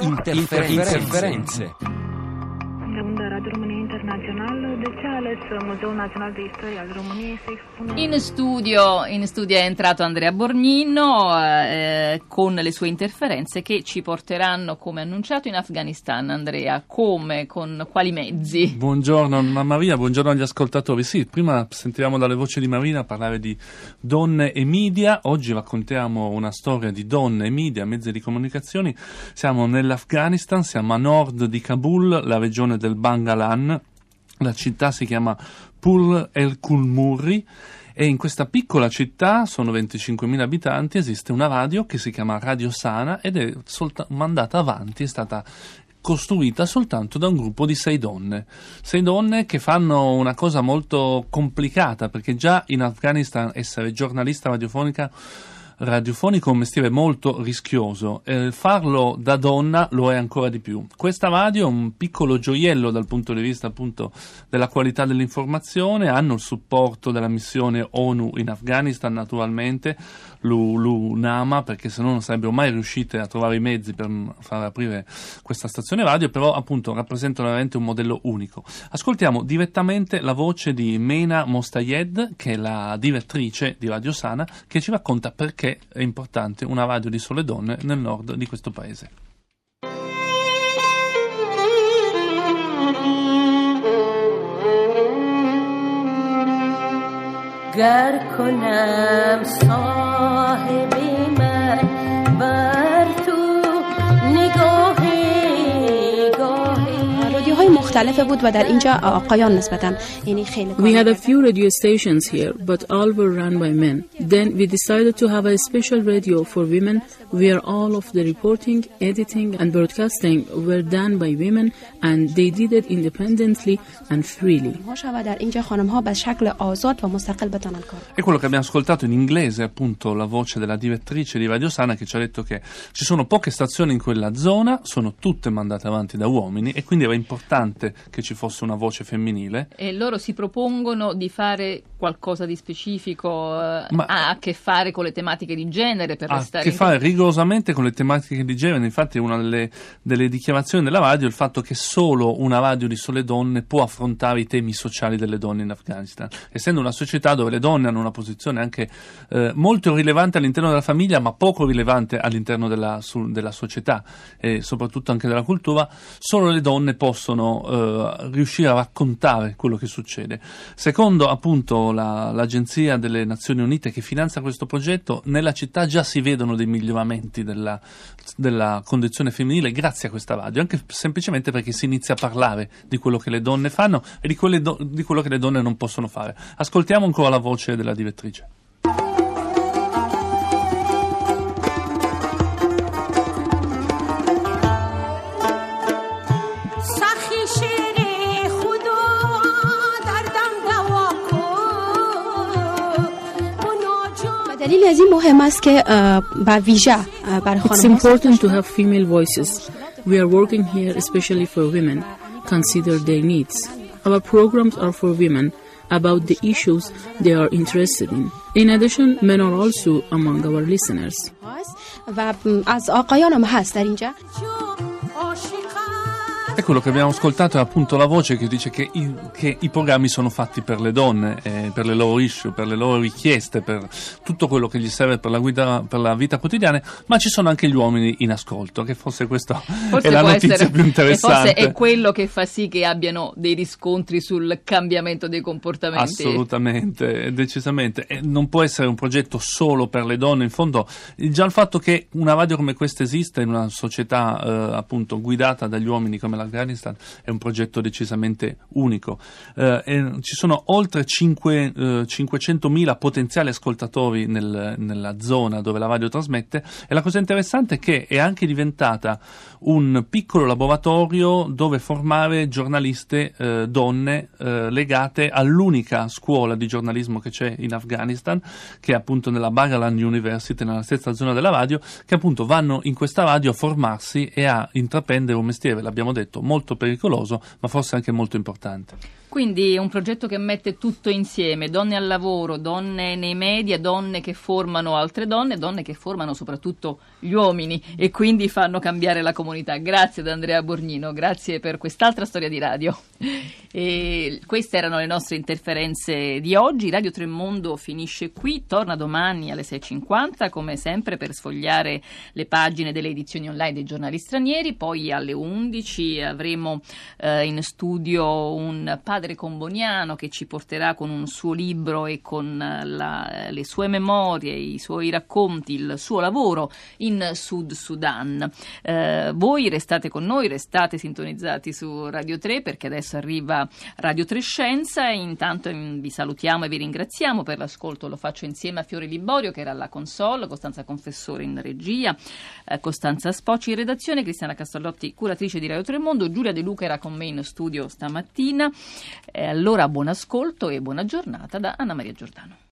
Interferenze. Interferenze. Internațională, de ce a ales Muzeul Național de Istorie al României să. In studio, in studio è entrato Andrea Borgnino eh, con le sue interferenze che ci porteranno, come annunciato, in Afghanistan. Andrea, come, con quali mezzi? Buongiorno Marina, buongiorno agli ascoltatori. Sì, prima sentivamo dalle voci di Marina parlare di donne e media, oggi raccontiamo una storia di donne e media, mezzi di comunicazione. Siamo nell'Afghanistan, siamo a nord di Kabul, la regione del Bangalan. La città si chiama Pul El Kulmurri e in questa piccola città, sono 25.000 abitanti, esiste una radio che si chiama Radio Sana ed è solta- mandata avanti, è stata costruita soltanto da un gruppo di sei donne. Sei donne che fanno una cosa molto complicata perché già in Afghanistan essere giornalista radiofonica radiofonico è un mestiere molto rischioso e farlo da donna lo è ancora di più. Questa radio è un piccolo gioiello dal punto di vista appunto della qualità dell'informazione, hanno il supporto della missione ONU in Afghanistan naturalmente, l'UNAMA, perché se no non sarebbero mai riuscite a trovare i mezzi per far aprire questa stazione radio, però appunto rappresentano veramente un modello unico. Ascoltiamo direttamente la voce di Mena Mostayed, che è la direttrice di Radio Sana, che ci racconta perché perché è importante una radio di sole donne nel nord di questo paese. گر کنم صاحب من مختلفه بود و در اینجا آقایان نسبتا یعنی خیلی We had a few radio stations here but all were run by men. Then we decided to have a special radio for women where all of the reporting, editing and broadcasting were done by women and they did it independently and freely. و در اینجا خانم ها به شکل آزاد و مستقل بتونن کار E quello che abbiamo ascoltato in inglese è appunto la voce della direttrice di Radio Sana che ci ha detto che ci sono poche stazioni in quella zona, sono tutte mandate avanti da uomini e quindi era importante che ci fosse una voce femminile. E loro si propongono di fare qualcosa di specifico, eh, Ma- ha a che fare con le tematiche di genere per ha a restare che in fare rigorosamente con le tematiche di genere. Infatti, una delle, delle dichiarazioni della radio è il fatto che solo una radio di sole donne può affrontare i temi sociali delle donne in Afghanistan. Essendo una società dove le donne hanno una posizione anche eh, molto rilevante all'interno della famiglia, ma poco rilevante all'interno della, su- della società e soprattutto anche della cultura, solo le donne possono eh, riuscire a raccontare quello che succede. Secondo appunto la- l'Agenzia delle Nazioni Unite che finanzia questo progetto, nella città già si vedono dei miglioramenti della, della condizione femminile grazie a questa radio, anche semplicemente perché si inizia a parlare di quello che le donne fanno e di, do- di quello che le donne non possono fare. Ascoltiamo ancora la voce della direttrice. It's important to have female voices. We are working here especially for women, consider their needs. Our programs are for women about the issues they are interested in. In addition, men are also among our listeners. E quello che abbiamo ascoltato è appunto la voce che dice che i, che i programmi sono fatti per le donne, eh, per le loro issue, per le loro richieste, per tutto quello che gli serve per la, guida, per la vita quotidiana, ma ci sono anche gli uomini in ascolto, che forse questa Forse è la notizia essere- più interessante. forse è quello che fa sì che abbiano dei riscontri sul cambiamento dei comportamenti. Assolutamente, decisamente. E non può essere un progetto solo per le donne. In fondo, già il fatto che una radio come questa esista in una società eh, appunto guidata dagli uomini come l'Afghanistan è un progetto decisamente unico. Eh, ci sono oltre cinque, eh, 500.000 potenziali ascoltatori nel- nella zona dove la radio trasmette e la cosa interessante è che è anche diventata un piccolo laboratorio dove formare giornaliste eh, donne eh, legate all'unica scuola di giornalismo che c'è in Afghanistan, che è appunto nella Bagaland University, nella stessa zona della radio, che appunto vanno in questa radio a formarsi e a intraprendere un mestiere, l'abbiamo detto, molto pericoloso, ma forse anche molto importante. Quindi è un progetto che mette tutto insieme, donne al lavoro, donne nei media, donne che formano altre donne, donne che formano soprattutto gli uomini e quindi fanno cambiare la comunità. Grazie ad Andrea Borgnino, grazie per quest'altra storia di radio. E queste erano le nostre interferenze di oggi. Radio Tremondo finisce qui, torna domani alle 6.50 come sempre per sfogliare le pagine delle edizioni online dei giornali stranieri, poi alle 11 avremo eh, in studio un padre comboniano che ci porterà con un suo libro e con la, le sue memorie, i suoi racconti, il suo lavoro in Sud Sudan. Eh, voi restate con noi, restate sintonizzati su Radio 3 perché adesso arriva Radio 3 Scienza e intanto mm, vi salutiamo e vi ringraziamo per l'ascolto, lo faccio insieme a Fiore Liborio che era alla console, Costanza Confessore in regia, eh, Costanza Spocci in redazione, Cristiana Castellotti curatrice di Radio 3 Mondo, Giulia De Luca era con me in studio stamattina. Eh, allora buon ascolto e buona giornata da Anna Maria Giordano.